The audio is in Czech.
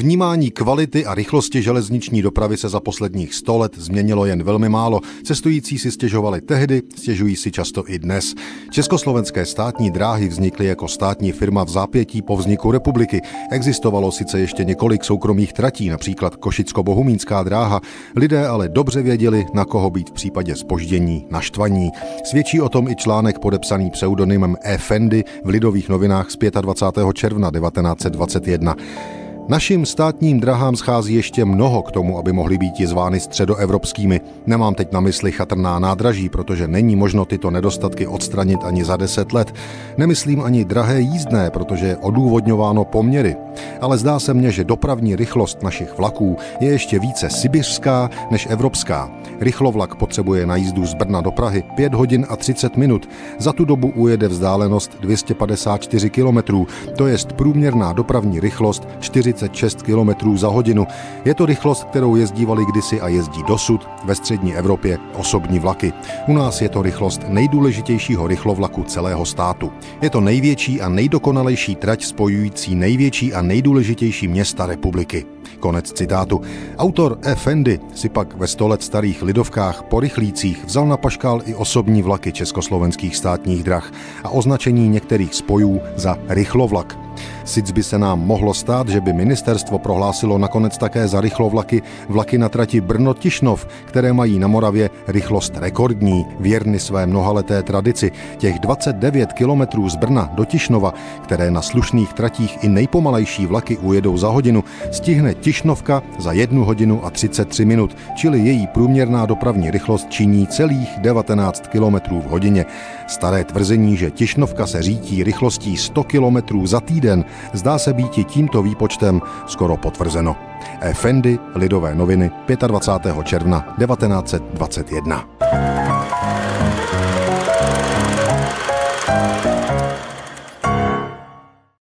Vnímání kvality a rychlosti železniční dopravy se za posledních 100 let změnilo jen velmi málo. Cestující si stěžovali tehdy, stěžují si často i dnes. Československé státní dráhy vznikly jako státní firma v zápětí po vzniku republiky. Existovalo sice ještě několik soukromých tratí, například Košicko-Bohumínská dráha. Lidé ale dobře věděli, na koho být v případě spoždění naštvaní. Svědčí o tom i článek podepsaný pseudonymem E. Fendi v Lidových novinách z 25. června 1921. Našim státním drahám schází ještě mnoho k tomu, aby mohly být zvány středoevropskými. Nemám teď na mysli chatrná nádraží, protože není možno tyto nedostatky odstranit ani za deset let. Nemyslím ani drahé jízdné, protože je odůvodňováno poměry. Ale zdá se mně, že dopravní rychlost našich vlaků je ještě více sibiřská než evropská. Rychlovlak potřebuje na jízdu z Brna do Prahy 5 hodin a 30 minut. Za tu dobu ujede vzdálenost 254 km, to je průměrná dopravní rychlost 40 46 km za hodinu. Je to rychlost, kterou jezdívali kdysi a jezdí dosud ve střední Evropě osobní vlaky. U nás je to rychlost nejdůležitějšího rychlovlaku celého státu. Je to největší a nejdokonalejší trať spojující největší a nejdůležitější města republiky. Konec citátu. Autor Effendi si pak ve sto let starých lidovkách po rychlících vzal na paškál i osobní vlaky československých státních drah a označení některých spojů za rychlovlak. Sic by se nám mohlo stát, že by ministerstvo prohlásilo nakonec také za rychlovlaky vlaky na trati Brno-Tišnov, které mají na Moravě rychlost rekordní, věrny své mnohaleté tradici. Těch 29 kilometrů z Brna do Tišnova, které na slušných tratích i nejpomalejší vlaky ujedou za hodinu, stihne Tišnovka za 1 hodinu a 33 minut, čili její průměrná dopravní rychlost činí celých 19 km v hodině. Staré tvrzení, že Tišnovka se řítí rychlostí 100 km za týden, zdá se být i tímto výpočtem skoro potvrzeno. Effendi, Lidové noviny, 25. června 1921.